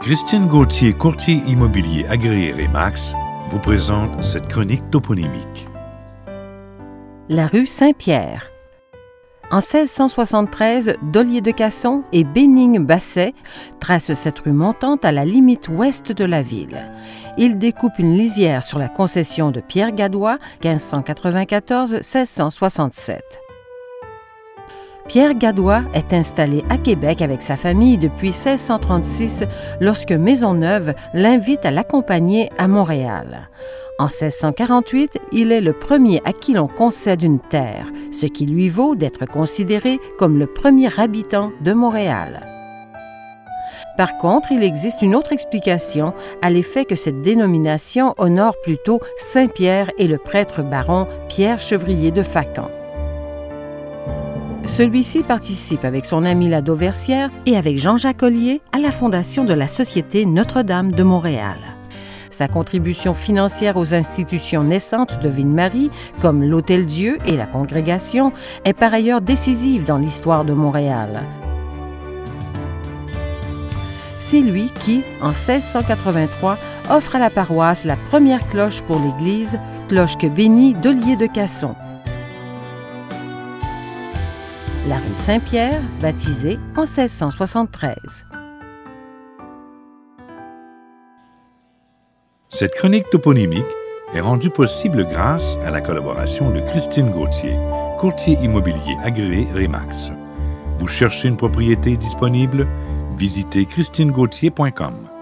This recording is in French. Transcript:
Christine Gauthier, courtier immobilier agréé Remax, vous présente cette chronique toponymique. La rue Saint-Pierre. En 1673, Dollier de Casson et Bénigne Basset tracent cette rue montante à la limite ouest de la ville. Ils découpent une lisière sur la concession de Pierre Gadois, 1594-1667. Pierre Gadois est installé à Québec avec sa famille depuis 1636 lorsque Maisonneuve l'invite à l'accompagner à Montréal. En 1648, il est le premier à qui l'on concède une terre, ce qui lui vaut d'être considéré comme le premier habitant de Montréal. Par contre, il existe une autre explication à l'effet que cette dénomination honore plutôt Saint-Pierre et le prêtre baron Pierre Chevrier de Facan. Celui-ci participe avec son ami la Dauversière et avec Jean-Jacques Ollier à la fondation de la Société Notre-Dame de Montréal. Sa contribution financière aux institutions naissantes de Ville-Marie, comme l'Hôtel-Dieu et la Congrégation, est par ailleurs décisive dans l'histoire de Montréal. C'est lui qui, en 1683, offre à la paroisse la première cloche pour l'Église, cloche que bénit Dollier de Casson. La rue Saint-Pierre, baptisée en 1673. Cette chronique toponymique est rendue possible grâce à la collaboration de Christine Gauthier, courtier immobilier agréé Remax. Vous cherchez une propriété disponible? Visitez christinegauthier.com.